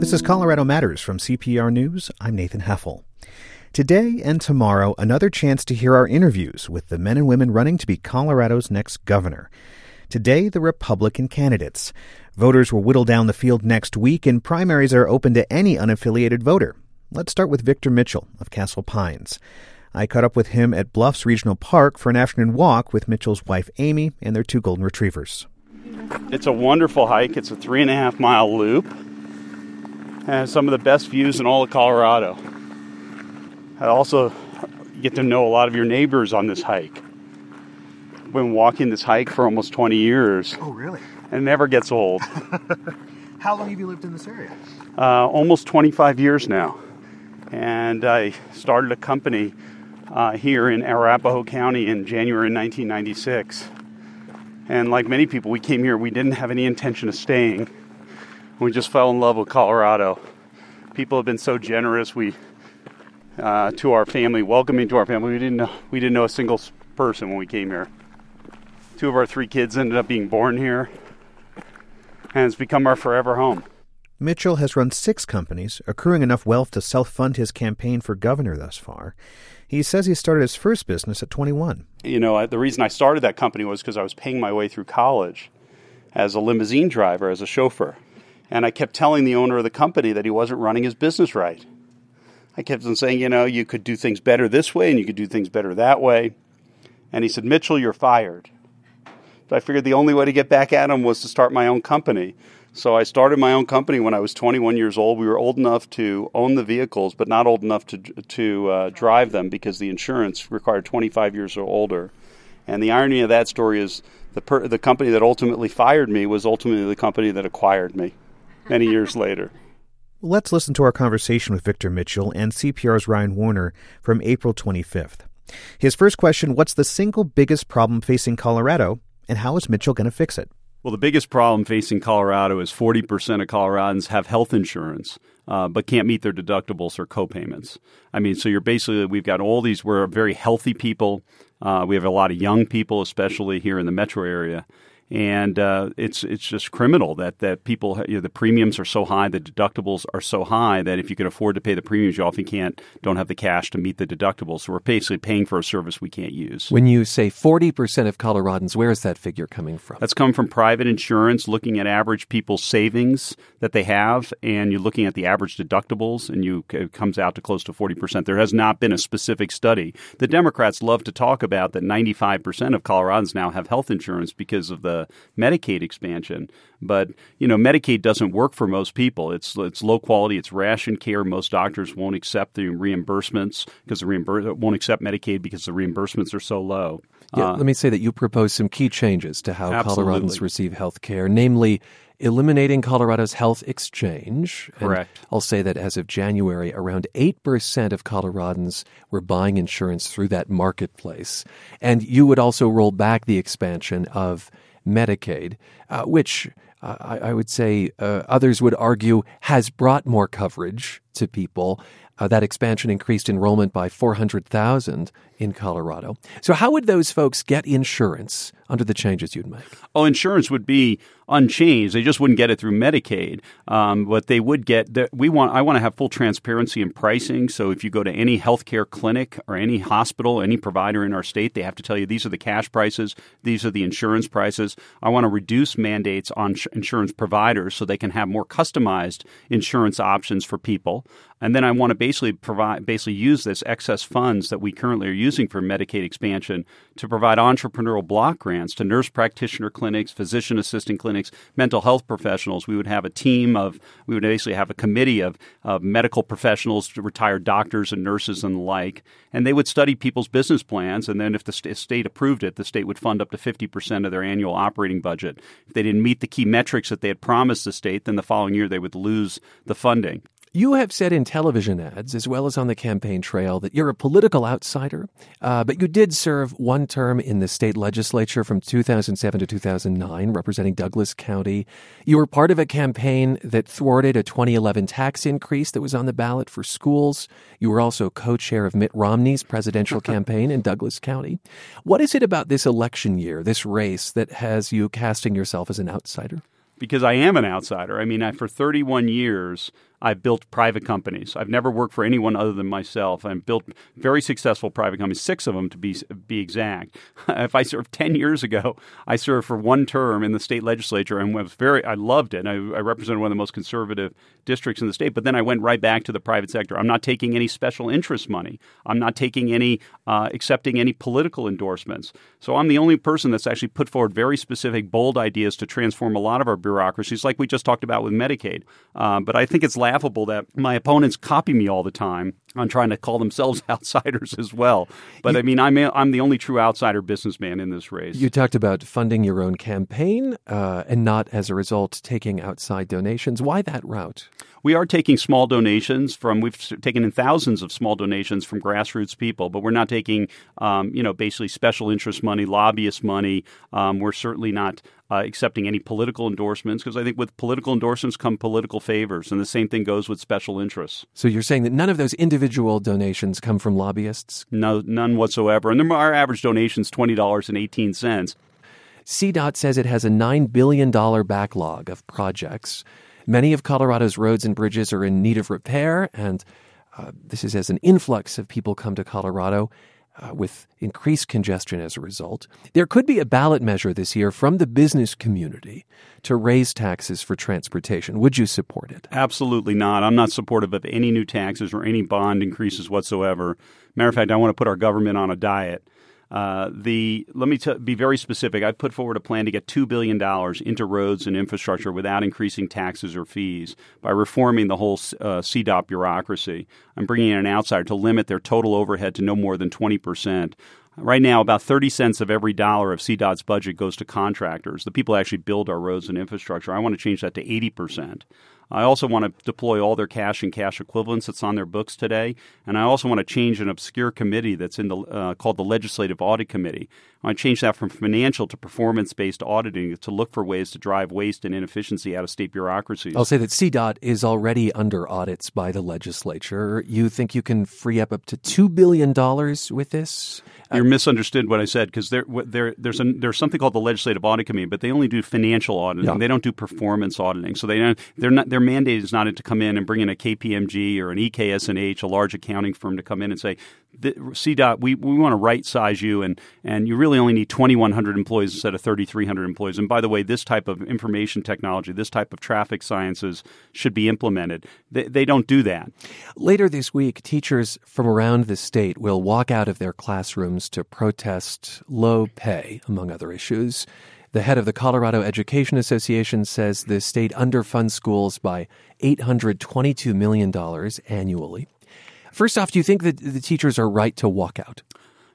This is Colorado Matters from CPR News. I'm Nathan Heffel. Today and tomorrow, another chance to hear our interviews with the men and women running to be Colorado's next governor. Today, the Republican candidates. Voters will whittle down the field next week, and primaries are open to any unaffiliated voter. Let's start with Victor Mitchell of Castle Pines. I caught up with him at Bluffs Regional Park for an afternoon walk with Mitchell's wife Amy and their two golden retrievers. It's a wonderful hike. It's a three and a half mile loop. And some of the best views in all of Colorado. I also get to know a lot of your neighbors on this hike. I've been walking this hike for almost 20 years. Oh, really? And it never gets old. How long have you lived in this area? Uh, almost 25 years now. And I started a company uh, here in Arapahoe County in January 1996. And like many people, we came here, we didn't have any intention of staying. We just fell in love with Colorado. People have been so generous. We uh, to our family, welcoming to our family. We didn't know, we didn't know a single person when we came here. Two of our three kids ended up being born here, and it's become our forever home. Mitchell has run six companies, accruing enough wealth to self fund his campaign for governor thus far. He says he started his first business at 21. You know, the reason I started that company was because I was paying my way through college as a limousine driver, as a chauffeur. And I kept telling the owner of the company that he wasn't running his business right. I kept on saying, you know, you could do things better this way and you could do things better that way. And he said, Mitchell, you're fired. So I figured the only way to get back at him was to start my own company. So I started my own company when I was 21 years old. We were old enough to own the vehicles, but not old enough to to uh, drive them because the insurance required 25 years or older. And the irony of that story is the per- the company that ultimately fired me was ultimately the company that acquired me many years later. Let's listen to our conversation with Victor Mitchell and CPR's Ryan Warner from April 25th. His first question What's the single biggest problem facing Colorado, and how is Mitchell going to fix it? Well, the biggest problem facing Colorado is 40% of Coloradans have health insurance, uh, but can't meet their deductibles or copayments. I mean, so you're basically, we've got all these, we're very healthy people. Uh, we have a lot of young people, especially here in the metro area and uh, it's it's just criminal that that people you know, the premiums are so high, the deductibles are so high that if you can afford to pay the premiums, you often can't don't have the cash to meet the deductibles. So we're basically paying for a service we can't use. When you say forty percent of Coloradans, where is that figure coming from? That's come from private insurance, looking at average people's savings that they have, and you're looking at the average deductibles, and you it comes out to close to forty percent. There has not been a specific study. The Democrats love to talk about that ninety five percent of Coloradans now have health insurance because of the Medicaid expansion. But you know, Medicaid doesn't work for most people. It's it's low quality. It's ration care. Most doctors won't accept the reimbursements because the reimbur- won't accept Medicaid because the reimbursements are so low. Yeah, uh, let me say that you propose some key changes to how absolutely. Coloradans receive health care, namely eliminating Colorado's health exchange. Correct. And I'll say that as of January, around 8% of Coloradans were buying insurance through that marketplace. And you would also roll back the expansion of Medicaid, uh, which uh, I, I, would say uh, others would argue has brought more coverage to people. Uh, that expansion increased enrollment by 400,000 in Colorado. So, how would those folks get insurance under the changes you'd make? Oh, insurance would be unchanged. They just wouldn't get it through Medicaid, um, but they would get. The, we want. I want to have full transparency in pricing. So, if you go to any healthcare clinic or any hospital, any provider in our state, they have to tell you these are the cash prices, these are the insurance prices. I want to reduce mandates on sh- insurance providers so they can have more customized insurance options for people. And then I want to basically provide, basically use this excess funds that we currently are using using for Medicaid expansion to provide entrepreneurial block grants to nurse practitioner clinics, physician assistant clinics, mental health professionals. We would have a team of, we would basically have a committee of, of medical professionals, retired doctors and nurses and the like, and they would study people's business plans. And then if the st- state approved it, the state would fund up to 50% of their annual operating budget. If they didn't meet the key metrics that they had promised the state, then the following year they would lose the funding. You have said in television ads, as well as on the campaign trail, that you're a political outsider, uh, but you did serve one term in the state legislature from 2007 to 2009, representing Douglas County. You were part of a campaign that thwarted a 2011 tax increase that was on the ballot for schools. You were also co chair of Mitt Romney's presidential campaign in Douglas County. What is it about this election year, this race, that has you casting yourself as an outsider? because I am an outsider. I mean, I, for 31 years, I've built private companies. I've never worked for anyone other than myself. I've built very successful private companies, six of them to be be exact. if I served ten years ago, I served for one term in the state legislature and was very. I loved it. I, I represented one of the most conservative districts in the state. But then I went right back to the private sector. I'm not taking any special interest money. I'm not taking any uh, accepting any political endorsements. So I'm the only person that's actually put forward very specific, bold ideas to transform a lot of our bureaucracies, like we just talked about with Medicaid. Uh, but I think it's laughable that my opponents copy me all the time on trying to call themselves outsiders as well. But you, I mean, I'm a, I'm the only true outsider businessman in this race. You talked about funding your own campaign uh, and not, as a result, taking outside donations. Why that route? We are taking small donations from. We've taken in thousands of small donations from grassroots people, but we're not taking, um, you know, basically special interest money, lobbyist money. Um, we're certainly not uh, accepting any political endorsements because I think with political endorsements come political favors, and the same thing goes with special interests. So you're saying that none of those individual donations come from lobbyists? No, none whatsoever. And our average donation is twenty dollars and eighteen cents. CDOT says it has a $9 billion backlog of projects. Many of Colorado's roads and bridges are in need of repair, and uh, this is as an influx of people come to Colorado. Uh, with increased congestion as a result. There could be a ballot measure this year from the business community to raise taxes for transportation. Would you support it? Absolutely not. I'm not supportive of any new taxes or any bond increases whatsoever. Matter of fact, I want to put our government on a diet. Uh, the let me t- be very specific. I've put forward a plan to get two billion dollars into roads and infrastructure without increasing taxes or fees by reforming the whole uh, CDOT bureaucracy. I'm bringing in an outsider to limit their total overhead to no more than twenty percent. Right now, about 30 cents of every dollar of CDOT's budget goes to contractors, the people who actually build our roads and infrastructure. I want to change that to 80 percent. I also want to deploy all their cash and cash equivalents that's on their books today, and I also want to change an obscure committee that's in the uh, called the Legislative Audit Committee. I want to change that from financial to performance-based auditing to look for ways to drive waste and inefficiency out of state bureaucracies. I'll say that CDOT is already under audits by the legislature. You think you can free up up to two billion dollars with this? Uh, You're misunderstood what I said because there, there, there's, a, there's something called the Legislative Audit Committee, but they only do financial auditing. Yeah. They don't do performance auditing. So they they're not their mandate is not to come in and bring in a KPMG or an EKS&H, a large accounting firm, to come in and say, CDOT, we, we want to right size you, and, and you really only need 2,100 employees instead of 3,300 employees. And by the way, this type of information technology, this type of traffic sciences should be implemented. They, they don't do that. Later this week, teachers from around the state will walk out of their classrooms to protest low pay, among other issues. The head of the Colorado Education Association says the state underfunds schools by $822 million annually. First off, do you think that the teachers are right to walk out?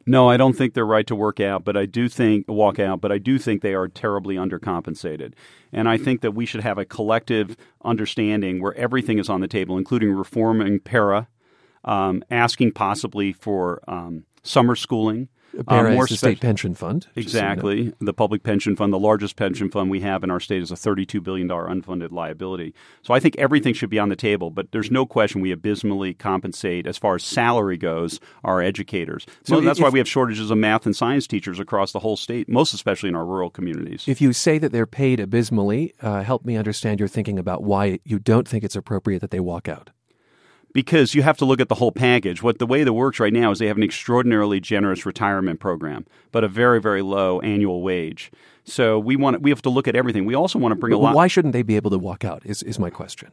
No, I don't think they're right to work out, but I do think walk out, but I do think they are terribly undercompensated. And I think that we should have a collective understanding where everything is on the table, including reforming PERA, um, asking possibly for um, summer schooling, um, more the state pension fund. Exactly. You know. The public pension fund, the largest pension fund we have in our state, is a $32 billion unfunded liability. So I think everything should be on the table, but there's no question we abysmally compensate, as far as salary goes, our educators. So, that's if, why we have shortages of math and science teachers across the whole state, most especially in our rural communities. If you say that they're paid abysmally, uh, help me understand your thinking about why you don't think it's appropriate that they walk out because you have to look at the whole package. What the way that works right now is they have an extraordinarily generous retirement program, but a very very low annual wage. So we want we have to look at everything. We also want to bring but a lot. Why shouldn't they be able to walk out? Is is my question.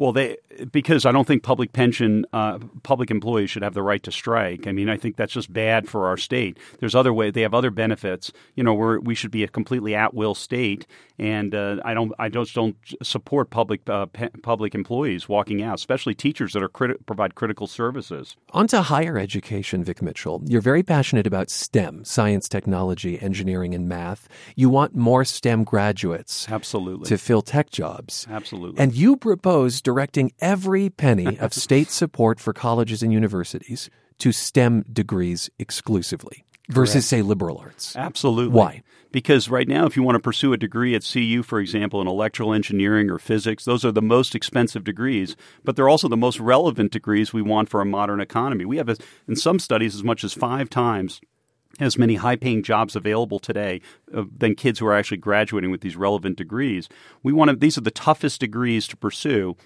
Well, they because I don't think public pension uh, public employees should have the right to strike. I mean, I think that's just bad for our state. There's other way they have other benefits. You know, we we should be a completely at will state, and uh, I don't I just don't support public uh, pe- public employees walking out, especially teachers that are criti- provide critical services. On to higher education, Vic Mitchell. You're very passionate about STEM, science, technology, engineering, and math. You want more STEM graduates, absolutely, to fill tech jobs, absolutely, and you propose directing every penny of state support for colleges and universities to STEM degrees exclusively versus, Correct. say, liberal arts. Absolutely. Why? Because right now, if you want to pursue a degree at CU, for example, in electrical engineering or physics, those are the most expensive degrees, but they're also the most relevant degrees we want for a modern economy. We have, in some studies, as much as five times as many high paying jobs available today uh, than kids who are actually graduating with these relevant degrees. We want to, these are the toughest degrees to pursue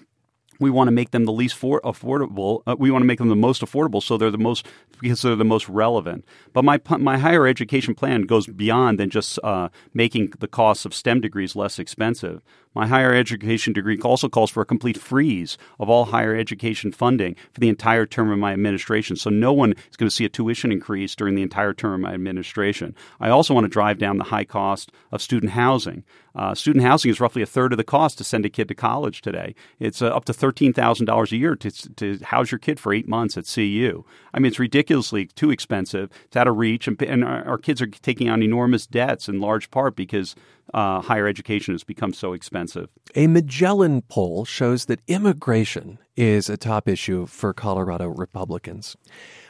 we want to make them the least for, affordable. Uh, we want to make them the most affordable, so they're the most because they're the most relevant. But my my higher education plan goes beyond than just uh, making the costs of STEM degrees less expensive. My higher education degree also calls for a complete freeze of all higher education funding for the entire term of my administration. So no one is going to see a tuition increase during the entire term of my administration. I also want to drive down the high cost of student housing. Uh, student housing is roughly a third of the cost to send a kid to college today. It's uh, up to thirteen thousand dollars a year to, to house your kid for eight months at CU. I mean, it's ridiculously too expensive. It's out of reach, and, and our, our kids are taking on enormous debts in large part because uh, higher education has become so expensive. A Magellan poll shows that immigration is a top issue for Colorado Republicans.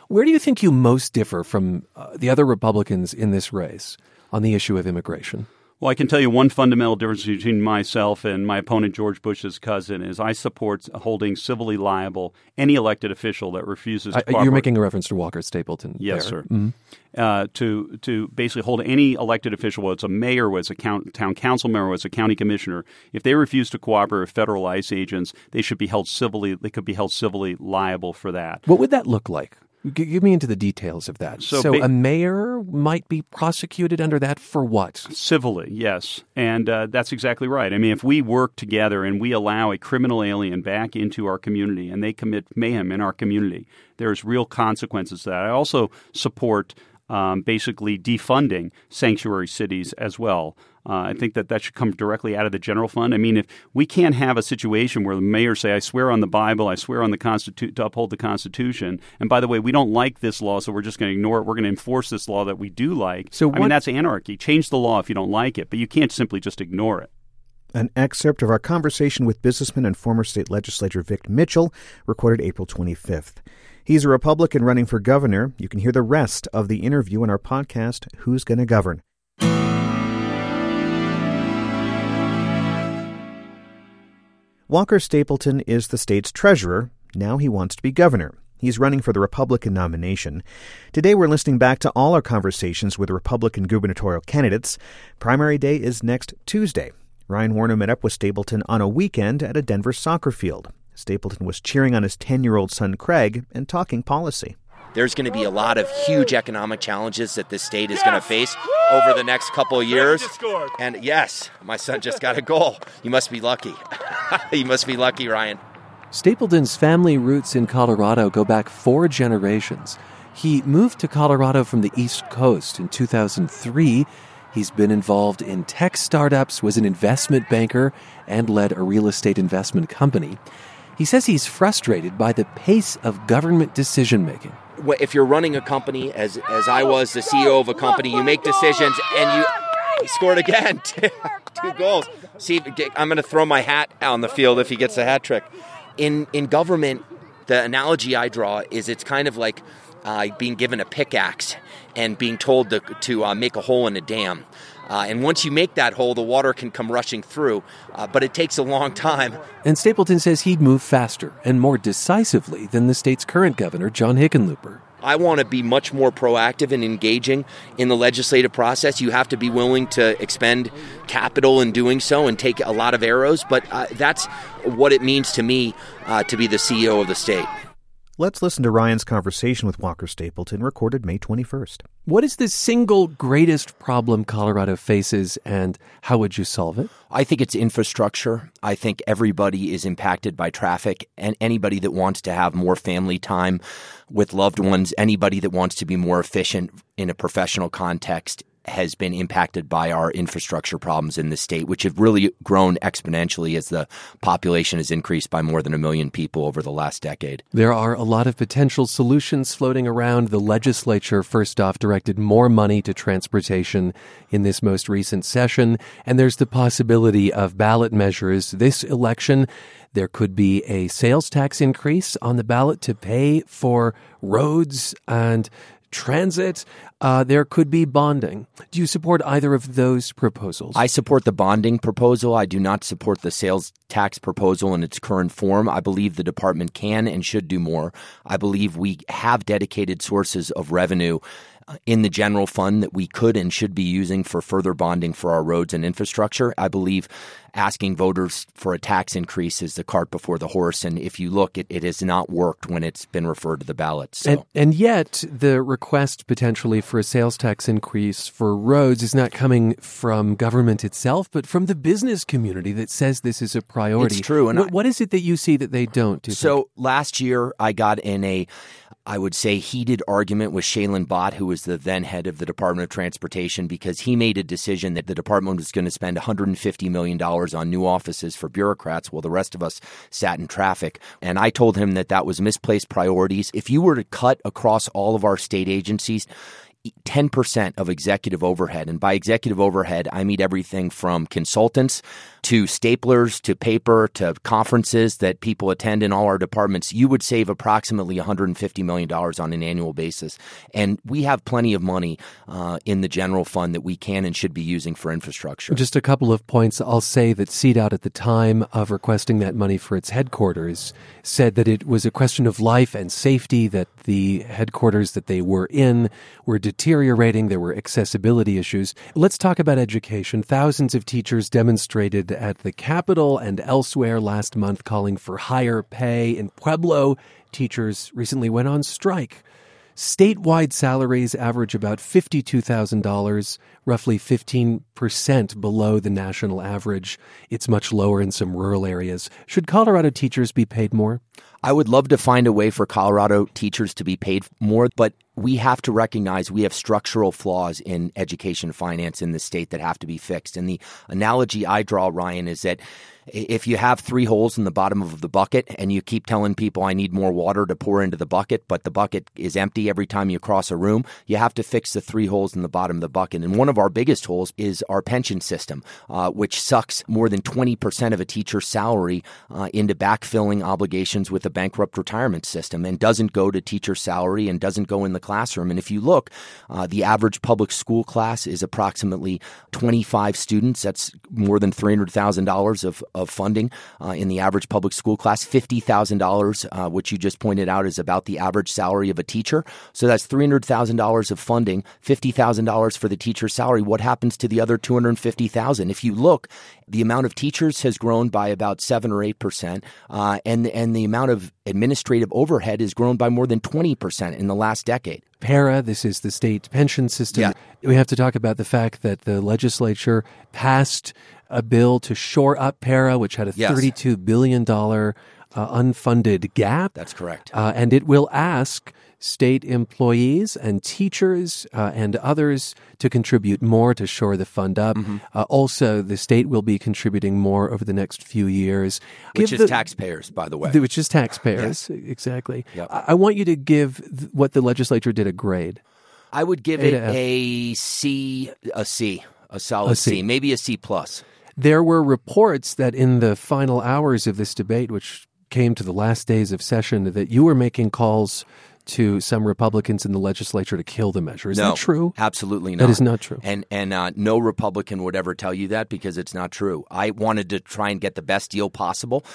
Where do you think you most differ from uh, the other Republicans in this race on the issue of immigration? Well, I can tell you one fundamental difference between myself and my opponent, George Bush's cousin, is I support holding civilly liable any elected official that refuses to You're making a reference to Walker Stapleton. Yes, there. sir. Mm-hmm. Uh, to to basically hold any elected official, whether it's a mayor, whether it's a count, town council member, whether it's a county commissioner, if they refuse to cooperate with federal ICE agents, they should be held civilly. They could be held civilly liable for that. What would that look like? Give me into the details of that. So, so ba- a mayor might be prosecuted under that for what? Civilly, yes. And uh, that's exactly right. I mean, if we work together and we allow a criminal alien back into our community and they commit mayhem in our community, there's real consequences to that. I also support um, basically defunding sanctuary cities as well. Uh, I think that that should come directly out of the general fund. I mean, if we can't have a situation where the mayor say, "I swear on the Bible, I swear on the Constitution to uphold the Constitution," and by the way, we don't like this law, so we're just going to ignore it. We're going to enforce this law that we do like. So, what, I mean, that's anarchy. Change the law if you don't like it, but you can't simply just ignore it. An excerpt of our conversation with businessman and former state legislator Vic Mitchell, recorded April 25th. He's a Republican running for governor. You can hear the rest of the interview in our podcast, Who's Gonna Govern? Walker Stapleton is the state's treasurer. Now he wants to be governor. He's running for the Republican nomination. Today we're listening back to all our conversations with Republican gubernatorial candidates. Primary day is next Tuesday. Ryan Warner met up with Stapleton on a weekend at a Denver soccer field. Stapleton was cheering on his 10 year old son Craig and talking policy there's going to be a lot of huge economic challenges that this state is yes! going to face over the next couple of years. And yes, my son just got a goal. You must be lucky. you must be lucky, Ryan. Stapleton's family roots in Colorado go back four generations. He moved to Colorado from the East Coast in 2003. He's been involved in tech startups, was an investment banker, and led a real estate investment company. He says he's frustrated by the pace of government decision making if you're running a company, as as I was the CEO of a company, you make decisions and you he scored again, two goals. See, I'm going to throw my hat on the field if he gets a hat trick. In in government, the analogy I draw is it's kind of like uh, being given a pickaxe and being told to, to uh, make a hole in a dam. Uh, and once you make that hole, the water can come rushing through, uh, but it takes a long time. And Stapleton says he'd move faster and more decisively than the state's current governor, John Hickenlooper. I want to be much more proactive and engaging in the legislative process. You have to be willing to expend capital in doing so and take a lot of arrows, but uh, that's what it means to me uh, to be the CEO of the state. Let's listen to Ryan's conversation with Walker Stapleton, recorded May 21st. What is the single greatest problem Colorado faces, and how would you solve it? I think it's infrastructure. I think everybody is impacted by traffic, and anybody that wants to have more family time with loved ones, anybody that wants to be more efficient in a professional context has been impacted by our infrastructure problems in the state, which have really grown exponentially as the population has increased by more than a million people over the last decade. There are a lot of potential solutions floating around. The legislature, first off, directed more money to transportation in this most recent session, and there's the possibility of ballot measures this election. There could be a sales tax increase on the ballot to pay for roads and transit. Uh, there could be bonding. Do you support either of those proposals? I support the bonding proposal. I do not support the sales tax proposal in its current form. I believe the department can and should do more. I believe we have dedicated sources of revenue in the general fund that we could and should be using for further bonding for our roads and infrastructure. I believe asking voters for a tax increase is the cart before the horse. And if you look, it, it has not worked when it's been referred to the ballot. So. And, and yet, the request potentially for a sales tax increase for roads is not coming from government itself, but from the business community that says this is a priority. It's true. And what, I, what is it that you see that they don't? Do so think? last year, I got in a I would say, heated argument with Shailen Bhatt, who was the then head of the Department of Transportation, because he made a decision that the department was going to spend $150 million on new offices for bureaucrats while the rest of us sat in traffic. And I told him that that was misplaced priorities. If you were to cut across all of our state agencies, 10% of executive overhead. And by executive overhead, I mean everything from consultants to staplers to paper to conferences that people attend in all our departments. You would save approximately $150 million on an annual basis. And we have plenty of money uh, in the general fund that we can and should be using for infrastructure. Just a couple of points. I'll say that CDOT at the time of requesting that money for its headquarters said that it was a question of life and safety, that the headquarters that they were in were deteriorating. There were accessibility issues. Let's talk about education. Thousands of teachers demonstrated at the Capitol and elsewhere last month calling for higher pay. In Pueblo, teachers recently went on strike. Statewide salaries average about $52,000, roughly 15% below the national average. It's much lower in some rural areas. Should Colorado teachers be paid more? I would love to find a way for Colorado teachers to be paid more, but we have to recognize we have structural flaws in education finance in the state that have to be fixed. And the analogy I draw, Ryan, is that if you have three holes in the bottom of the bucket and you keep telling people I need more water to pour into the bucket, but the bucket is empty every time you cross a room, you have to fix the three holes in the bottom of the bucket. And one of our biggest holes is our pension system, uh, which sucks more than 20% of a teacher's salary uh, into backfilling obligations with a bankrupt retirement system and doesn't go to teacher salary and doesn't go in the classroom. And if you look, uh, the average public school class is approximately 25 students. That's more than $300,000 of of funding uh, in the average public school class. $50,000, uh, which you just pointed out, is about the average salary of a teacher. So that's $300,000 of funding, $50,000 for the teacher's salary. What happens to the other 250000 If you look, the amount of teachers has grown by about 7 or 8%, uh, and, and the amount of administrative overhead has grown by more than 20% in the last decade. PERA, this is the state pension system. Yeah. We have to talk about the fact that the legislature passed a bill to shore up PERA, which had a yes. $32 billion uh, unfunded gap. That's correct. Uh, and it will ask state employees and teachers uh, and others to contribute more to shore the fund up. Mm-hmm. Uh, also, the state will be contributing more over the next few years. Which give is the, taxpayers, by the way. The, which is taxpayers, yes. exactly. Yep. I, I, want you to give th- what the legislature did a grade. I would give a it a C, a C, a solid a C. C, maybe a C plus. There were reports that in the final hours of this debate, which came to the last days of session, that you were making calls to some Republicans in the legislature to kill the measure. Is no, that true? Absolutely not. That is not true. And and uh, no Republican would ever tell you that because it's not true. I wanted to try and get the best deal possible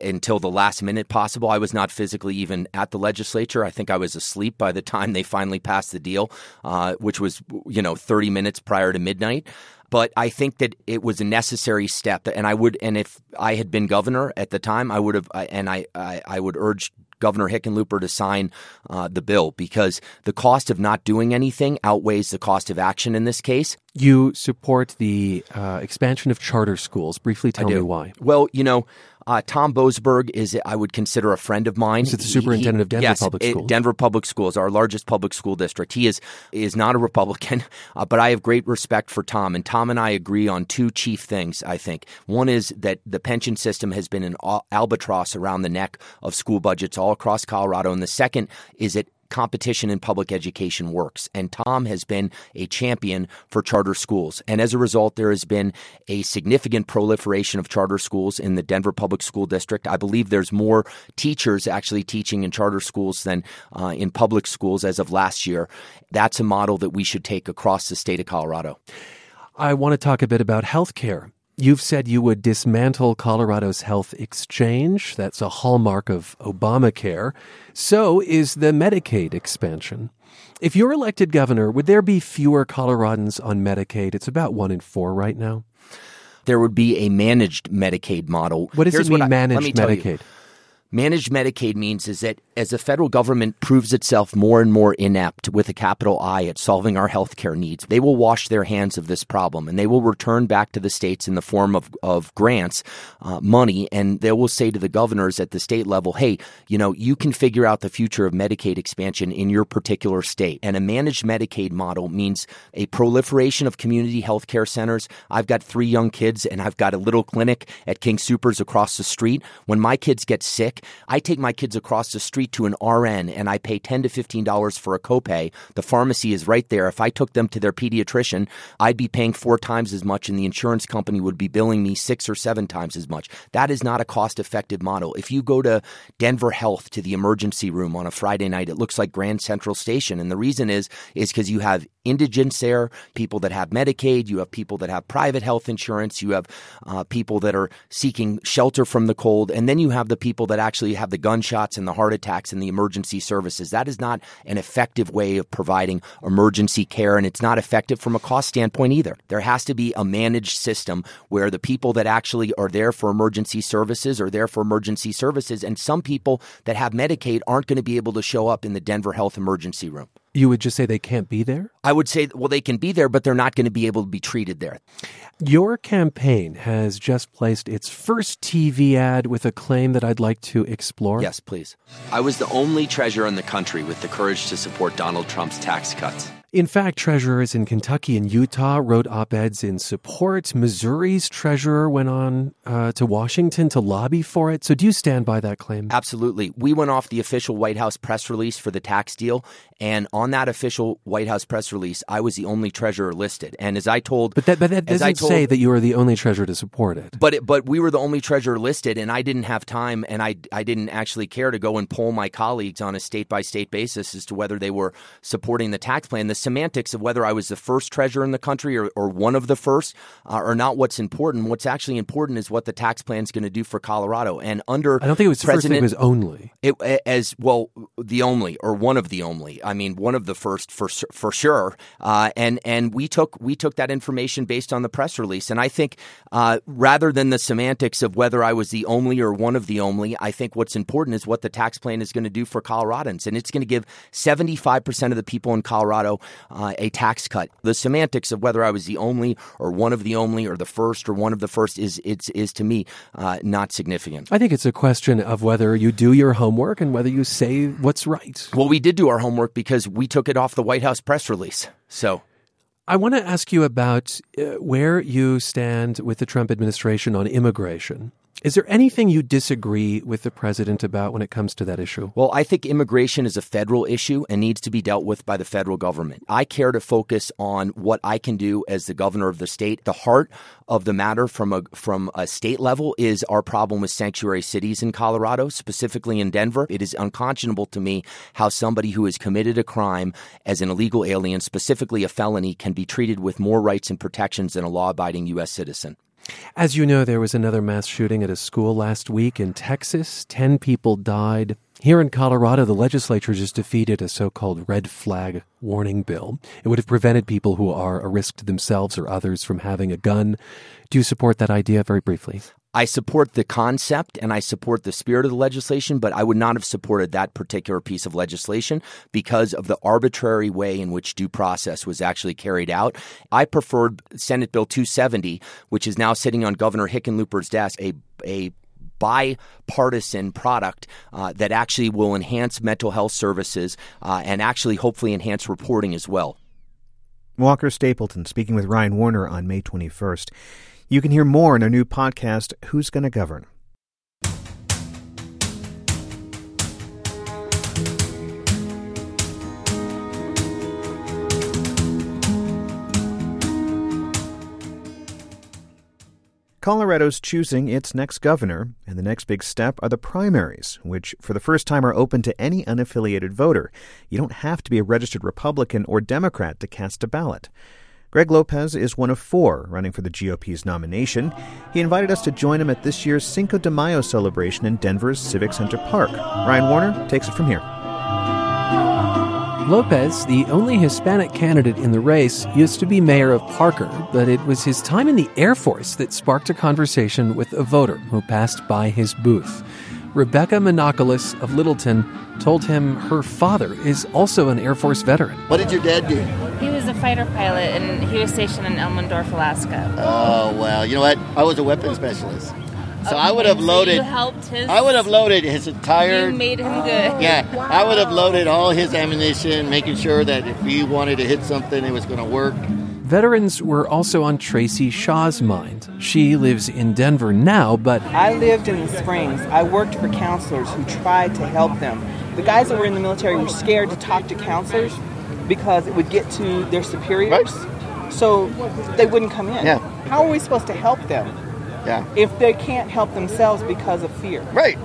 until the last minute possible. I was not physically even at the legislature. I think I was asleep by the time they finally passed the deal, uh, which was you know 30 minutes prior to midnight but I think that it was a necessary step. And I would, and if I had been governor at the time, I would have, and I, I, I would urge Governor Hickenlooper to sign uh, the bill because the cost of not doing anything outweighs the cost of action in this case. You support the uh, expansion of charter schools. Briefly tell me why. Well, you know, uh, Tom Boasberg is, I would consider, a friend of mine. He's the superintendent he, of Denver yes, Public Schools. Denver Public Schools, our largest public school district. He is is not a Republican, uh, but I have great respect for Tom. And Tom and I agree on two chief things. I think one is that the pension system has been an albatross around the neck of school budgets all across Colorado, and the second is that competition in public education works. And Tom has been a champion for charter schools. And as a result, there has been a significant proliferation of charter schools in the Denver Public School District. I believe there's more teachers actually teaching in charter schools than uh, in public schools as of last year. That's a model that we should take across the state of Colorado. I want to talk a bit about healthcare. You've said you would dismantle Colorado's health exchange. That's a hallmark of Obamacare. So is the Medicaid expansion. If you're elected governor, would there be fewer Coloradans on Medicaid? It's about one in four right now. There would be a managed Medicaid model. What does Here's it mean, I- managed Medicaid? you. Managed Medicaid means is that as the federal government proves itself more and more inept with a capital I at solving our healthcare needs, they will wash their hands of this problem and they will return back to the states in the form of, of grants, uh, money, and they will say to the governors at the state level, hey, you know, you can figure out the future of Medicaid expansion in your particular state. And a managed Medicaid model means a proliferation of community healthcare centers. I've got three young kids and I've got a little clinic at King Soopers across the street. When my kids get sick, I take my kids across the street to an RN and I pay 10 to $15 for a copay. The pharmacy is right there. If I took them to their pediatrician, I'd be paying four times as much and the insurance company would be billing me six or seven times as much. That is not a cost effective model. If you go to Denver Health to the emergency room on a Friday night, it looks like Grand Central Station. And the reason is, is because you have indigents there, people that have Medicaid, you have people that have private health insurance, you have uh, people that are seeking shelter from the cold, and then you have the people that actually have the gunshots and the heart attacks and the emergency services. That is not an effective way of providing emergency care, and it's not effective from a cost standpoint either. There has to be a managed system where the people that actually are there for emergency services are there for emergency services, and some people that have Medicaid aren't going to be able to show up in the Denver Health Emergency Room. You would just say they can't be there? I would say, well, they can be there, but they're not going to be able to be treated there. Your campaign has just placed its first TV ad with a claim that I'd like to explore. Yes, please. I was the only treasurer in the country with the courage to support Donald Trump's tax cuts. In fact, treasurers in Kentucky and Utah wrote op eds in support. Missouri's treasurer went on uh, to Washington to lobby for it. So, do you stand by that claim? Absolutely. We went off the official White House press release for the tax deal. And on that official White House press release, I was the only treasurer listed. And as I told. But that, but that I doesn't told- say that you are the only treasurer to support it. But it, but we were the only treasurer listed, and I didn't have time, and I I didn't actually care to go and poll my colleagues on a state by state basis as to whether they were supporting the tax plan. The semantics of whether I was the first treasurer in the country or, or one of the first uh, are not what's important. What's actually important is what the tax plan is going to do for Colorado. And under I don't think it was the first President it was only. it, as well, the only or one of the only. I mean, one of the first for for sure. Uh, and and we took we took that information based on the press release. And I think uh, rather than the semantics of whether I was the only or one of the only, I think what's important is what the tax plan is going to do for Coloradans, and it's going to give seventy five percent of the people in Colorado uh, a tax cut. The semantics of whether I was the only or one of the only or the first or one of the first is it's is to me uh, not significant. I think it's a question of whether you do your homework and whether you say what's right. Well, we did do our homework because we took it off the White House press release. So, I want to ask you about uh, where you stand with the Trump administration on immigration. Is there anything you disagree with the president about when it comes to that issue? well, I think immigration is a federal issue and needs to be dealt with by the federal government. I care to focus on what I can do as the governor of the state. The heart of the matter from a from a state level is our problem with sanctuary cities in Colorado, specifically in Denver. It is unconscionable to me how somebody who has committed a crime as an illegal alien, specifically a felony, can be treated with more rights and protections than a law-abiding U.S. citizen. As you know, there was another mass shooting at a school last week in Texas. Ten people died. Here in Colorado, the legislature just defeated a so called red flag warning bill. It would have prevented people who are a risk to themselves or others from having a gun. Do you support that idea very briefly? I support the concept and I support the spirit of the legislation, but I would not have supported that particular piece of legislation because of the arbitrary way in which due process was actually carried out. I preferred Senate Bill 270, which is now sitting on Governor Hickenlooper's desk, a a bipartisan product uh, that actually will enhance mental health services uh, and actually hopefully enhance reporting as well. Walker Stapleton speaking with Ryan Warner on May 21st. You can hear more in our new podcast, Who's Gonna Govern? Colorado's choosing its next governor, and the next big step are the primaries, which for the first time are open to any unaffiliated voter. You don't have to be a registered Republican or Democrat to cast a ballot. Greg Lopez is one of four running for the GOP's nomination. He invited us to join him at this year's Cinco de Mayo celebration in Denver's Civic Center Park. Ryan Warner takes it from here. Lopez, the only Hispanic candidate in the race, used to be mayor of Parker, but it was his time in the Air Force that sparked a conversation with a voter who passed by his booth. Rebecca Monocolis of Littleton told him her father is also an Air Force veteran. What did your dad do? He was a fighter pilot and he was stationed in Elmendorf, Alaska. Oh, well, you know what? I was a weapons specialist. So I would have Okay, so loaded. you helped his. I would have loaded his entire. You made him good. Yeah, I would have loaded all his ammunition, making sure that if he wanted to hit something, it was going to work. Veterans were also on Tracy Shaw's mind. She lives in Denver now, but I lived in the Springs. I worked for counselors who tried to help them. The guys that were in the military were scared to talk to counselors because it would get to their superiors. So they wouldn't come in. Yeah. How are we supposed to help them Yeah, if they can't help themselves because of fear? right.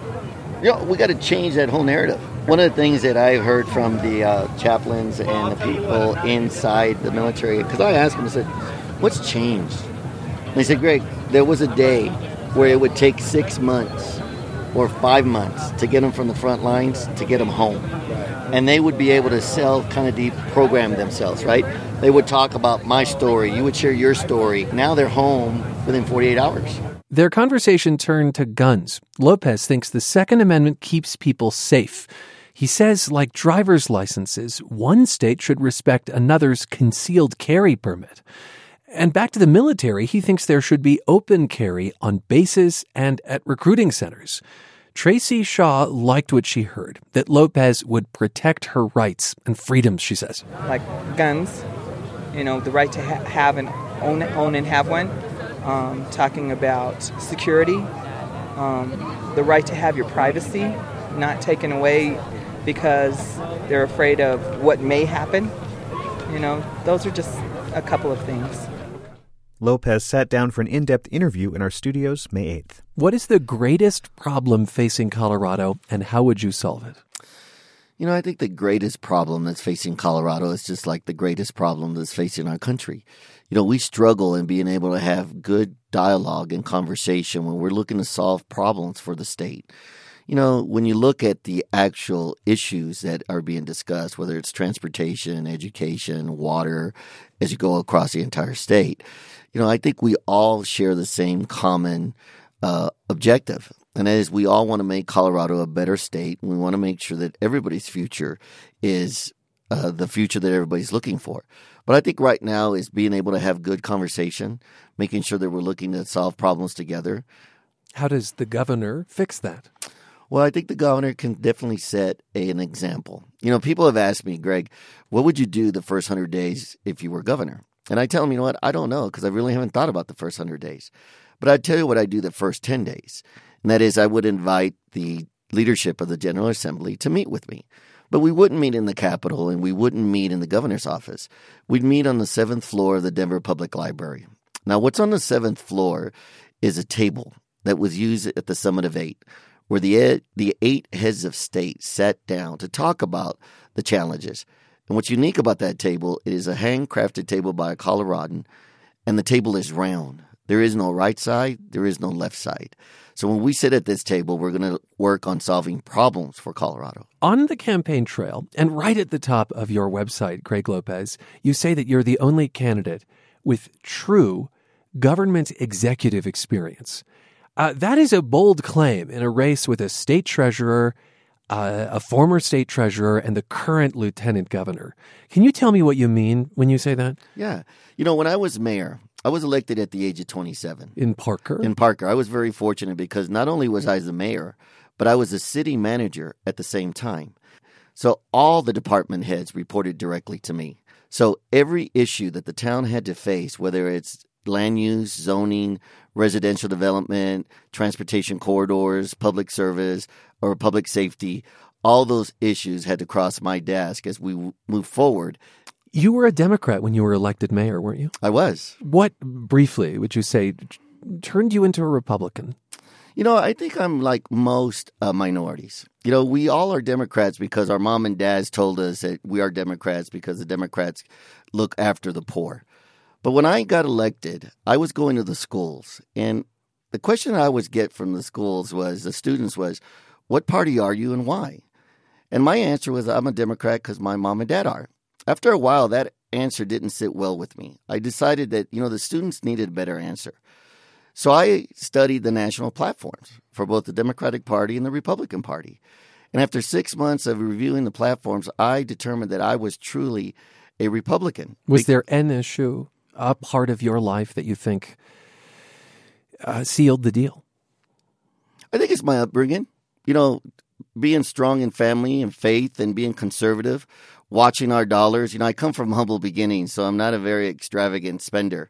You know, we got to change that whole narrative. One of the things that I heard from the uh, chaplains and the people inside the military, because I asked them, I said, "What's changed?" And they said, "Greg, there was a day where it would take six months or five months to get them from the front lines to get them home, and they would be able to self kind of deprogram themselves, right? They would talk about my story, you would share your story. Now they're home within 48 hours." their conversation turned to guns. Lopez thinks the Second Amendment keeps people safe. He says, like driver's licenses, one state should respect another's concealed carry permit. And back to the military, he thinks there should be open carry on bases and at recruiting centers. Tracy Shaw liked what she heard that Lopez would protect her rights and freedoms, she says. Like guns, you know, the right to ha- have and own, own and have one. Um, talking about security, um, the right to have your privacy not taken away because they're afraid of what may happen. You know, those are just a couple of things. Lopez sat down for an in depth interview in our studios May 8th. What is the greatest problem facing Colorado, and how would you solve it? You know, I think the greatest problem that's facing Colorado is just like the greatest problem that's facing our country. You know, we struggle in being able to have good dialogue and conversation when we're looking to solve problems for the state. You know, when you look at the actual issues that are being discussed, whether it's transportation, education, water, as you go across the entire state, you know, I think we all share the same common uh, objective. And that is we all want to make Colorado a better state. We want to make sure that everybody's future is uh, the future that everybody's looking for. But I think right now is being able to have good conversation, making sure that we're looking to solve problems together. How does the governor fix that? Well, I think the governor can definitely set a, an example. You know, people have asked me, Greg, what would you do the first 100 days if you were governor? And I tell them, you know what, I don't know because I really haven't thought about the first 100 days. But I'd tell you what I do the first 10 days. And that is, I would invite the leadership of the General Assembly to meet with me. But we wouldn't meet in the Capitol and we wouldn't meet in the governor's office. We'd meet on the seventh floor of the Denver Public Library. Now, what's on the seventh floor is a table that was used at the Summit of Eight, where the, ed- the eight heads of state sat down to talk about the challenges. And what's unique about that table it is a handcrafted table by a Coloradan, and the table is round. There is no right side, there is no left side. So when we sit at this table, we're going to work on solving problems for Colorado. On the campaign trail, and right at the top of your website, Greg Lopez, you say that you're the only candidate with true government executive experience. Uh, that is a bold claim in a race with a state treasurer, uh, a former state treasurer, and the current lieutenant governor. Can you tell me what you mean when you say that? Yeah. You know, when I was mayor, I was elected at the age of 27 In Parker? in Parker. I was very fortunate because not only was I the mayor, but I was a city manager at the same time. So all the department heads reported directly to me. So every issue that the town had to face, whether it's land use, zoning, residential development, transportation corridors, public service, or public safety, all those issues had to cross my desk as we w- move forward. you were a Democrat when you were elected mayor, weren't you? I was. What, briefly, would you say turned you into a Republican? You know, I think I'm like most uh, minorities. You know, we all are Democrats because our mom and dads told us that we are Democrats because the Democrats look after the poor. But when I got elected, I was going to the schools, and the question I always get from the schools was the students was, "What party are you and why?" And my answer was, I'm a Democrat because my mom and dad are. After a while, that answer didn't sit well with me. I decided that, you know, the students needed a better answer. So I studied the national platforms for both the Democratic Party and the Republican Party. And after six months of reviewing the platforms, I determined that I was truly a Republican. Was there an issue, a part of your life that you think uh, sealed the deal? I think it's my upbringing. You know, being strong in family and faith and being conservative, watching our dollars. You know, I come from humble beginnings, so I'm not a very extravagant spender.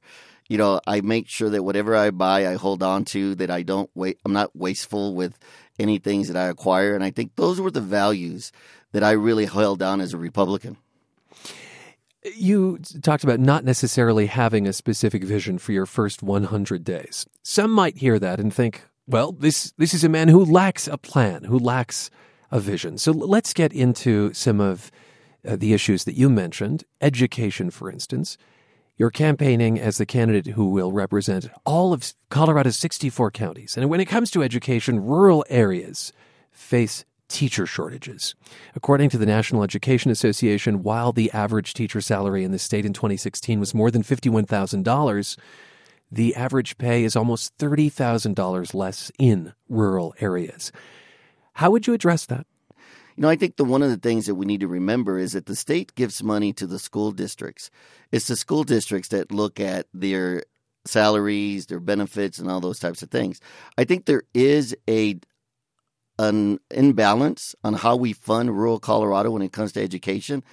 You know, I make sure that whatever I buy, I hold on to, that I don't wait, I'm not wasteful with any things that I acquire. And I think those were the values that I really held down as a Republican. You talked about not necessarily having a specific vision for your first 100 days. Some might hear that and think, well, this, this is a man who lacks a plan, who lacks a vision. So let's get into some of uh, the issues that you mentioned. Education, for instance. You're campaigning as the candidate who will represent all of Colorado's 64 counties. And when it comes to education, rural areas face teacher shortages. According to the National Education Association, while the average teacher salary in the state in 2016 was more than $51,000, the average pay is almost $30,000 less in rural areas. How would you address that? You know, I think the one of the things that we need to remember is that the state gives money to the school districts. It's the school districts that look at their salaries, their benefits, and all those types of things. I think there is a an imbalance on how we fund rural Colorado when it comes to education.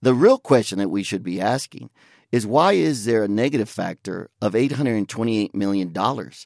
The real question that we should be asking is why is there a negative factor of $828 million?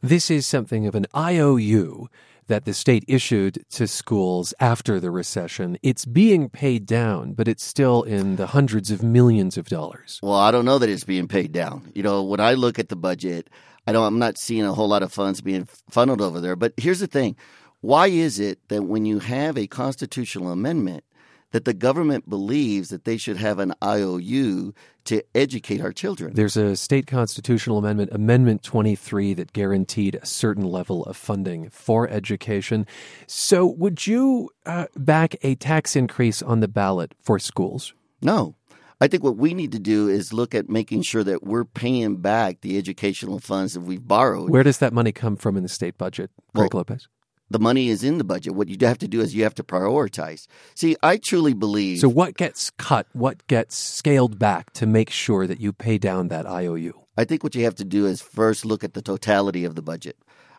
This is something of an IOU that the state issued to schools after the recession. It's being paid down, but it's still in the hundreds of millions of dollars. Well, I don't know that it's being paid down. You know, when I look at the budget, I don't I'm not seeing a whole lot of funds being funneled over there. But here's the thing. Why is it that when you have a constitutional amendment that the government believes that they should have an IOU to educate our children. There's a state constitutional amendment, Amendment 23, that guaranteed a certain level of funding for education. So, would you uh, back a tax increase on the ballot for schools? No. I think what we need to do is look at making sure that we're paying back the educational funds that we've borrowed. Where does that money come from in the state budget, Greg well, Lopez? The money is in the budget. What you have to do is you have to prioritize. See, I truly believe. So, what gets cut? What gets scaled back to make sure that you pay down that IOU? I think what you have to do is first look at the totality of the budget.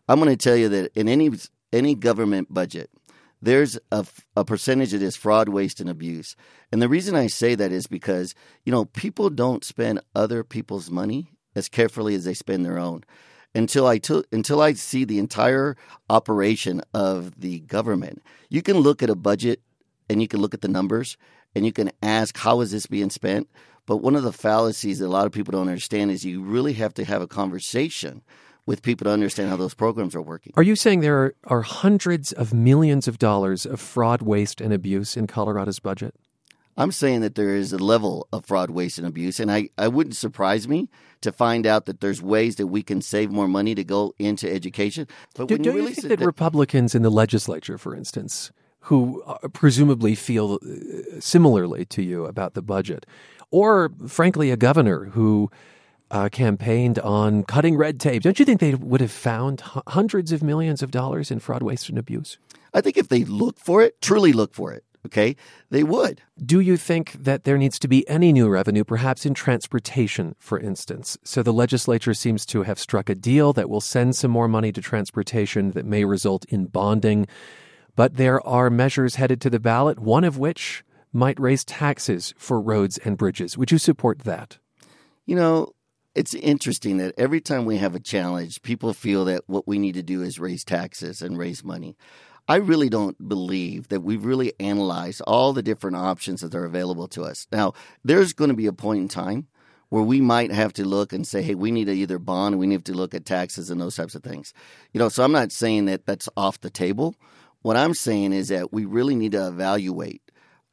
I'm going to tell you that in any any government budget, there's a, a percentage that is fraud, waste, and abuse. And the reason I say that is because you know people don't spend other people's money as carefully as they spend their own until I until I see the entire operation of the government. You can look at a budget and you can look at the numbers and you can ask how is this being spent. But one of the fallacies that a lot of people don't understand is you really have to have a conversation with people to understand how those programs are working. Are you saying there are, are hundreds of millions of dollars of fraud, waste, and abuse in Colorado's budget? I'm saying that there is a level of fraud, waste, and abuse, and I, I wouldn't surprise me to find out that there's ways that we can save more money to go into education. But do, do you, really think that, that Republicans in the legislature, for instance, who uh, presumably feel uh, similarly to you about the budget, or frankly, a governor who uh, campaigned on cutting red tape, don't you think they would have found hundreds of millions of dollars in fraud, waste, and abuse? I think if they look for it, truly look for it, okay, they would. Do you think that there needs to be any new revenue, perhaps in transportation, for instance? So the legislature seems to have struck a deal that will send some more money to transportation that may result in bonding. But there are measures headed to the ballot, one of which might raise taxes for roads and bridges. Would you support that? You know, it's interesting that every time we have a challenge, people feel that what we need to do is raise taxes and raise money. I really don't believe that we've really analyzed all the different options that are available to us. Now, there's going to be a point in time where we might have to look and say, hey, we need to either bond, we need to look at taxes and those types of things. You know, so I'm not saying that that's off the table. What I'm saying is that we really need to evaluate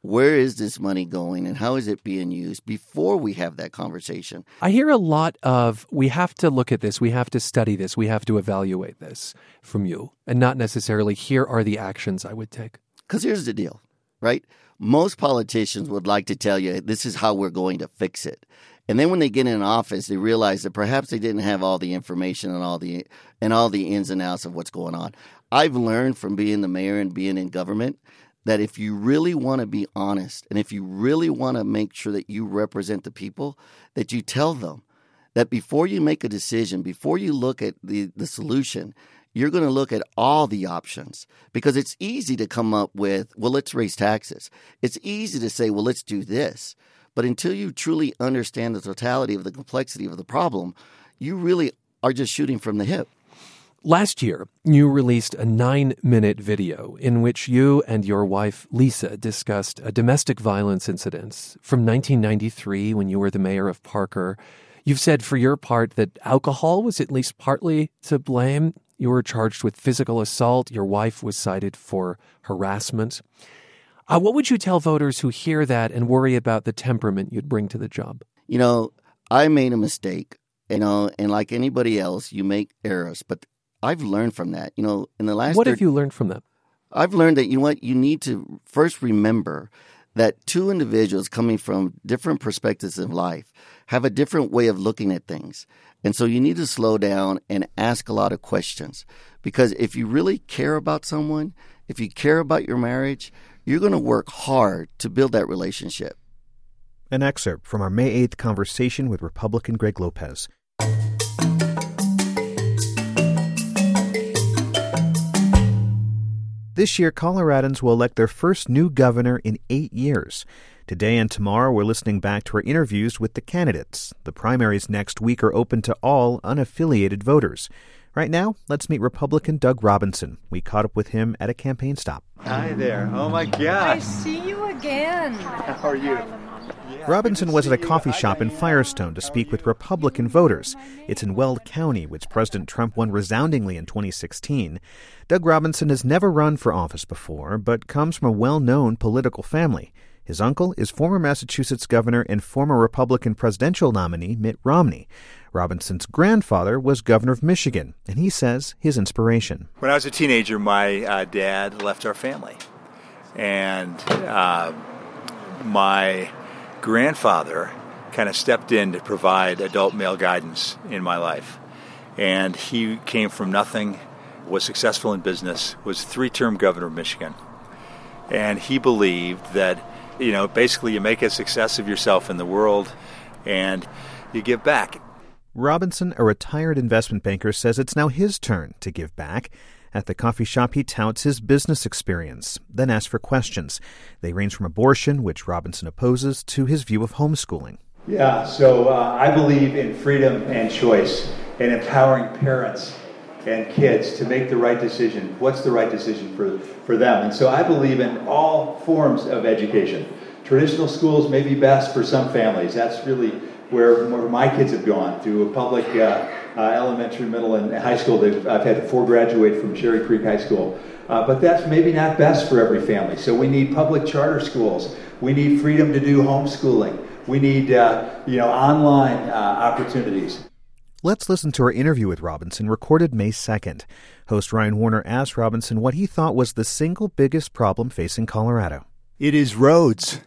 where is this money going and how is it being used before we have that conversation. I hear a lot of we have to look at this, we have to study this, we have to evaluate this from you, and not necessarily here are the actions I would take. Because here's the deal right? Most politicians would like to tell you this is how we're going to fix it. And then when they get in office, they realize that perhaps they didn't have all the information and all the and all the ins and outs of what's going on. I've learned from being the mayor and being in government that if you really want to be honest and if you really want to make sure that you represent the people, that you tell them that before you make a decision, before you look at the, the solution, you're going to look at all the options because it's easy to come up with, well, let's raise taxes. It's easy to say, well, let's do this. But until you truly understand the totality of the complexity of the problem, you really are just shooting from the hip. Last year, you released a nine minute video in which you and your wife, Lisa, discussed a domestic violence incident from 1993 when you were the mayor of Parker. You've said for your part that alcohol was at least partly to blame. You were charged with physical assault. Your wife was cited for harassment. Uh, what would you tell voters who hear that and worry about the temperament you'd bring to the job? You know, I made a mistake, you know, and like anybody else, you make errors, but I've learned from that. You know, in the last What have you learned from that? I've learned that you know what you need to first remember that two individuals coming from different perspectives of life have a different way of looking at things. And so you need to slow down and ask a lot of questions. Because if you really care about someone, if you care about your marriage, you're going to work hard to build that relationship. An excerpt from our May 8th conversation with Republican Greg Lopez. This year, Coloradans will elect their first new governor in eight years. Today and tomorrow, we're listening back to our interviews with the candidates. The primaries next week are open to all unaffiliated voters. Right now, let's meet Republican Doug Robinson. We caught up with him at a campaign stop. Hi there. Oh my God. I see you again. How are you? Robinson was at a coffee shop in Firestone to speak with Republican voters. It's in Weld County, which President Trump won resoundingly in 2016. Doug Robinson has never run for office before, but comes from a well known political family. His uncle is former Massachusetts governor and former Republican presidential nominee Mitt Romney. Robinson's grandfather was governor of Michigan, and he says his inspiration. When I was a teenager, my uh, dad left our family. And uh, my grandfather kind of stepped in to provide adult male guidance in my life. And he came from nothing, was successful in business, was three term governor of Michigan. And he believed that, you know, basically you make a success of yourself in the world and you give back. Robinson, a retired investment banker, says it's now his turn to give back. At the coffee shop, he touts his business experience, then asks for questions. They range from abortion, which Robinson opposes, to his view of homeschooling. Yeah, so uh, I believe in freedom and choice and empowering parents and kids to make the right decision. What's the right decision for, for them? And so I believe in all forms of education. Traditional schools may be best for some families. That's really where, where my kids have gone through a public uh, uh, elementary, middle, and high school. They've, I've had four graduate from Cherry Creek High School. Uh, but that's maybe not best for every family. So we need public charter schools. We need freedom to do homeschooling. We need uh, you know online uh, opportunities. Let's listen to our interview with Robinson, recorded May 2nd. Host Ryan Warner asked Robinson what he thought was the single biggest problem facing Colorado. It is roads.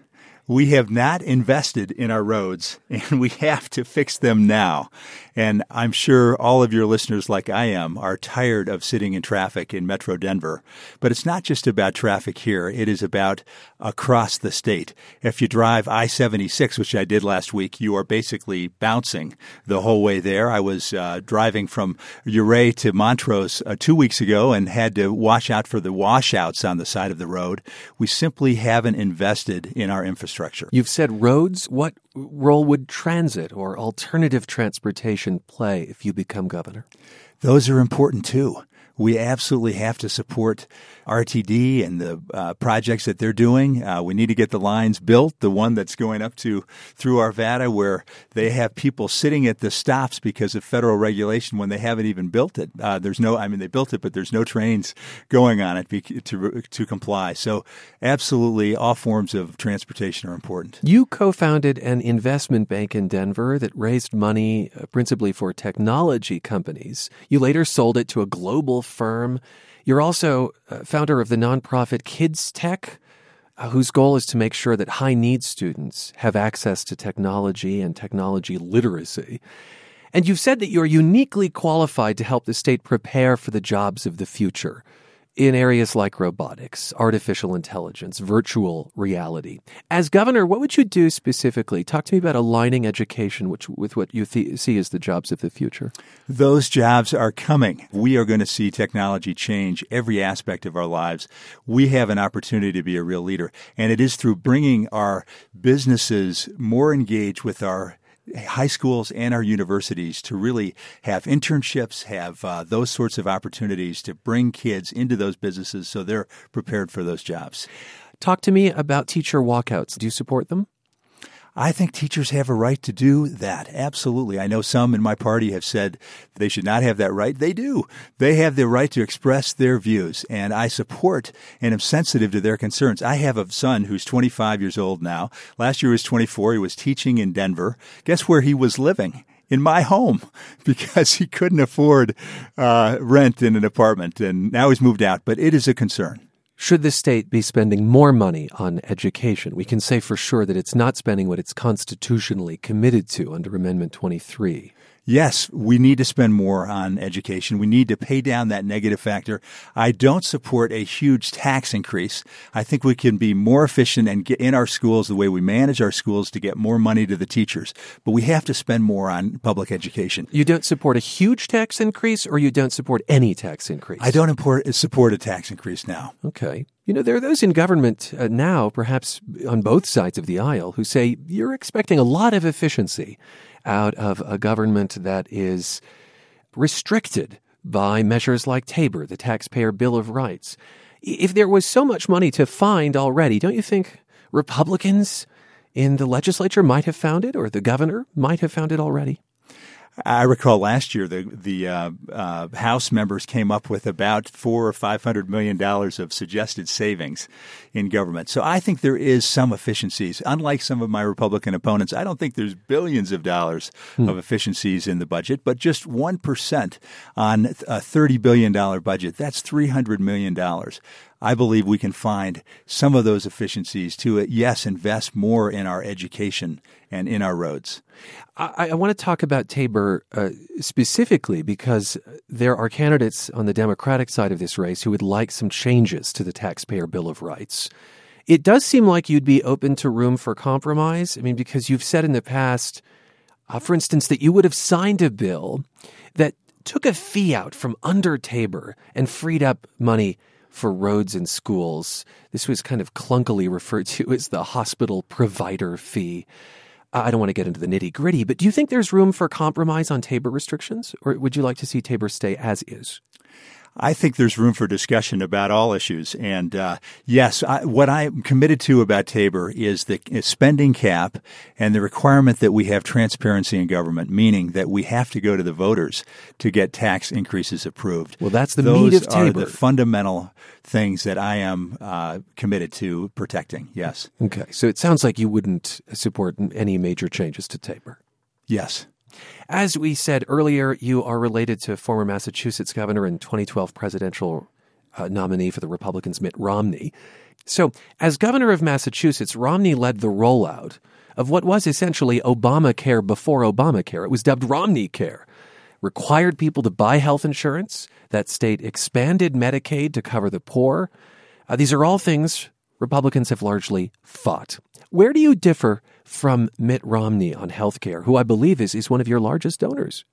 We have not invested in our roads, and we have to fix them now. And I'm sure all of your listeners, like I am, are tired of sitting in traffic in Metro Denver. But it's not just about traffic here, it is about across the state. If you drive I 76, which I did last week, you are basically bouncing the whole way there. I was uh, driving from Ouray to Montrose uh, two weeks ago and had to watch out for the washouts on the side of the road. We simply haven't invested in our infrastructure. You've said roads. What role would transit or alternative transportation play if you become governor? Those are important too. We absolutely have to support RTD and the uh, projects that they're doing. Uh, we need to get the lines built. The one that's going up to through Arvada, where they have people sitting at the stops because of federal regulation when they haven't even built it. Uh, there's no, I mean, they built it, but there's no trains going on it to to comply. So, absolutely, all forms of transportation are important. You co-founded an investment bank in Denver that raised money uh, principally for technology companies. You later sold it to a global firm. You're also uh, founder of the nonprofit KidsTek. uh, whose goal is to make sure that high needs students have access to technology and technology literacy. And you've said that you're uniquely qualified to help the state prepare for the jobs of the future in areas like robotics, artificial intelligence, virtual reality. As governor, what would you do specifically? Talk to me about aligning education which, with what you th- see as the jobs of the future. Those jobs are coming. We are going to see technology change every aspect of our lives. We have an opportunity to be a real leader, and it is through bringing our businesses more engaged with our high schools and our universities to really have internships, have uh, those sorts of opportunities to bring kids into those businesses so they're prepared for those jobs. Talk to me about teacher walkouts. Do you support them? I think teachers have a right to do that. Absolutely. I know some in my party have said they should not have that right. They do. They have the right to express their views, and I support and am sensitive to their concerns. I have a son who's 25 years old now. Last year he was 24. He was teaching in Denver. Guess where he was living? in my home because he couldn't afford uh, rent in an apartment and now he's moved out. But it is a concern. Should the state be spending more money on education? We can say for sure that it's not spending what it's constitutionally committed to under Amendment 23 yes, we need to spend more on education. We need to pay down that negative factor. I don't support a huge tax increase. I think we can be more efficient and get in our schools the way we manage our schools to get more money to the teachers. But we have to spend more on public education. You don't support a huge tax increase or you don't support any tax increase? I don't import, support a tax increase now. Okay. You know, there are those in government uh, now, perhaps on both sides of the aisle, who say you're expecting a lot of efficiency out of a government that is restricted by measures like Tabor, the Taxpayer Bill of Rights. If there was so much money to find already, don't you think Republicans in the legislature might have found it, or the governor might have found it already? I recall last year the the uh, uh, House members came up with about four or five hundred million dollars of suggested savings in government. So I think there is some efficiencies. Unlike some of my Republican opponents, I don't think there's billions of dollars hmm. of efficiencies in the budget, but just one percent on a thirty billion dollar budget. That's three hundred million dollars. I believe we can find some of those efficiencies to, yes, invest more in our education and in our roads. I, I want to talk about Tabor uh, specifically because there are candidates on the Democratic side of this race who would like some changes to the Taxpayer Bill of Rights. It does seem like you'd be open to room for compromise. I mean, because you've said in the past, uh, for instance, that you would have signed a bill that took a fee out from under Tabor and freed up money for roads and schools. This was kind of clunkily referred to as the hospital provider fee. I don't want to get into the nitty gritty, but do you think there's room for compromise on Tabor restrictions, or would you like to see Tabor stay as is? I think there's room for discussion about all issues. And uh, yes, I, what I'm committed to about Tabor is the spending cap and the requirement that we have transparency in government, meaning that we have to go to the voters to get tax increases approved. Well, that's the Those meat of Tabor. Are the fundamental things that I am uh, committed to protecting. Yes. Okay. So it sounds like you wouldn't support any major changes to Tabor. Yes. As we said earlier, you are related to former Massachusetts governor and 2012 presidential uh, nominee for the Republicans, Mitt Romney. So, as governor of Massachusetts, Romney led the rollout of what was essentially Obamacare before Obamacare. It was dubbed Romney Care. Required people to buy health insurance. That state expanded Medicaid to cover the poor. Uh, these are all things Republicans have largely fought. Where do you differ from Mitt Romney on health care, who I believe is, is one of your largest donors?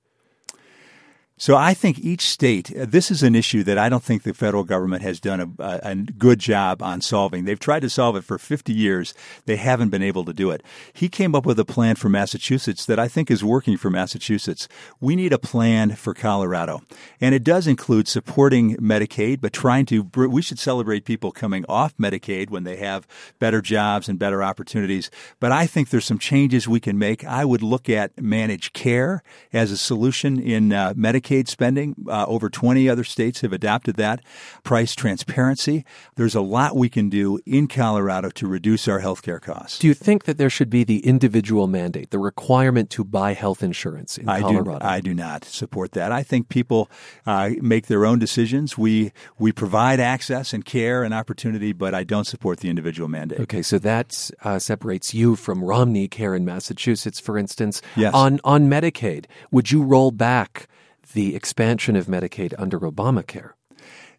So I think each state, uh, this is an issue that I don't think the federal government has done a, a, good job on solving. They've tried to solve it for 50 years. They haven't been able to do it. He came up with a plan for Massachusetts that I think is working for Massachusetts. We need a plan for Colorado. And it does include supporting Medicaid, but trying to, we should celebrate people coming off Medicaid when they have better jobs and better opportunities. But I think there's some changes we can make. I would look at managed care as a solution in uh, Medicaid Medicaid spending. Uh, over 20 other states have adopted that. Price transparency. There's a lot we can do in Colorado to reduce our healthcare costs. Do you think that there should be the individual mandate, the requirement to buy health insurance in I Colorado? Do, I do not support that. I think people uh, make their own decisions. We we provide access and care and opportunity, but I don't support the individual mandate. Okay, so that uh, separates you from Romney Care in Massachusetts, for instance. Yes. On on Medicaid, would you roll back the expansion of Medicaid under Obamacare?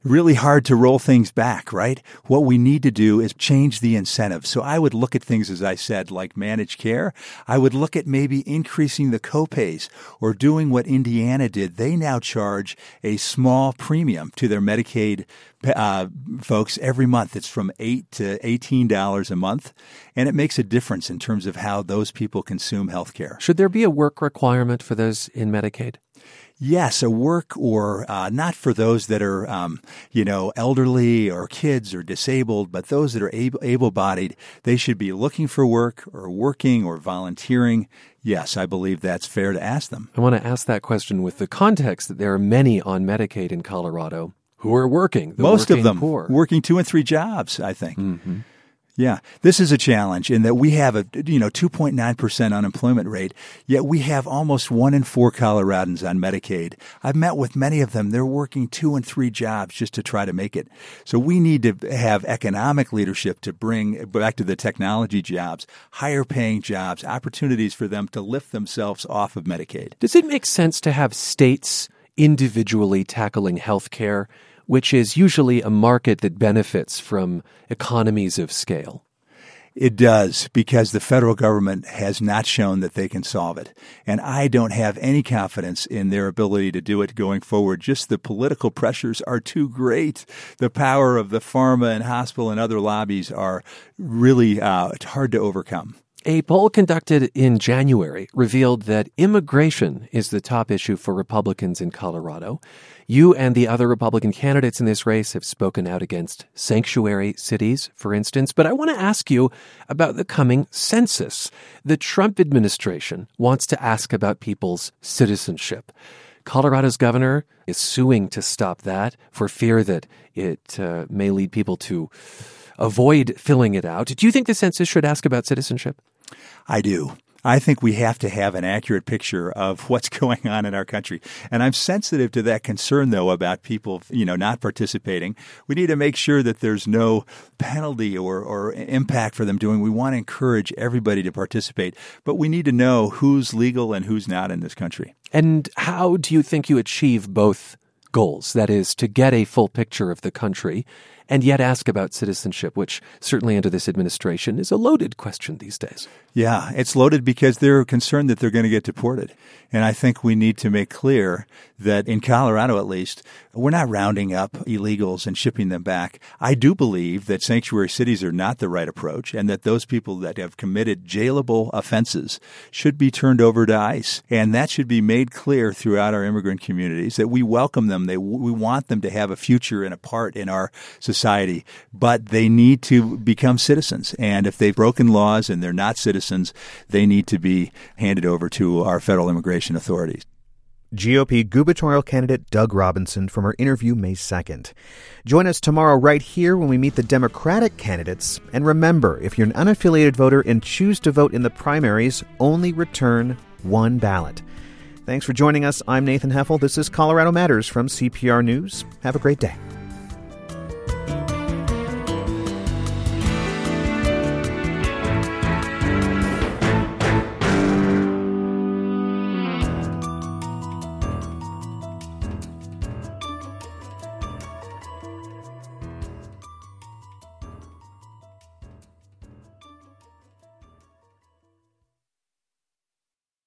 really hard to roll things back, right? What we need to do is change the incentive. So I would look at things, as I said, like managed care. I would look at maybe increasing the copays or doing what Indiana did. They now charge a small premium to their Medicaid uh, folks every month. It's from eight to eighteen dollars a month, and it makes a difference in terms of how those people consume health care. Should there be a work requirement for those in Medicaid? Yes, a work or uh, not for those that are, um, you know, elderly or kids or disabled, but those that are able bodied, they should be looking for work or working or volunteering. Yes, I believe that's fair to ask them. I want to ask that question with the context that there are many on Medicaid in Colorado who are working. Most working of them poor. working two and three jobs, I think. Mm-hmm. Yeah, this is a challenge in that we have a you know 2.9% unemployment rate, yet we have almost 1 in 4 Coloradans on Medicaid. I've met with many of them. They're working 2 and 3 jobs just to try to make it. So we need to have economic leadership to bring back to the technology jobs, higher paying jobs, opportunities for them to lift themselves off of Medicaid. Does it make sense to have states individually tackling health care? Which is usually a market that benefits from economies of scale. It does because the federal government has not shown that they can solve it. And I don't have any confidence in their ability to do it going forward. Just the political pressures are too great. The power of the pharma and hospital and other lobbies are really uh, hard to overcome. A poll conducted in January revealed that immigration is the top issue for Republicans in Colorado. You and the other Republican candidates in this race have spoken out against sanctuary cities, for instance. But I want to ask you about the coming census. The Trump administration wants to ask about people's citizenship. Colorado's governor is suing to stop that for fear that it uh, may lead people to avoid filling it out. Do you think the census should ask about citizenship? I do. I think we have to have an accurate picture of what's going on in our country. And I'm sensitive to that concern, though, about people, you know, not participating. We need to make sure that there's no penalty or, or impact for them doing. We want to encourage everybody to participate, but we need to know who's legal and who's not in this country. And how do you think you achieve both goals? That is, to get a full picture of the country and yet ask about citizenship, which certainly under this administration is a loaded question these days. Yeah, it's loaded because they're concerned that they're going to get deported. And I think we need to make clear that in Colorado, at least, we're not rounding up illegals and shipping them back. I do believe that sanctuary cities are not the right approach and that those people that have committed jailable offenses should be turned over to ICE. And that should be made clear throughout our immigrant communities that we welcome them. They, we want them to have a future and a part in our society, but they need to become citizens. And if they've broken laws and they're not citizens, they need to be handed over to our federal immigration authorities. GOP gubernatorial candidate Doug Robinson from our interview May 2nd. Join us tomorrow right here when we meet the Democratic candidates. And remember, if you're an unaffiliated voter and choose to vote in the primaries, only return one ballot. Thanks for joining us. I'm Nathan Heffel. This is Colorado Matters from CPR News. Have a great day.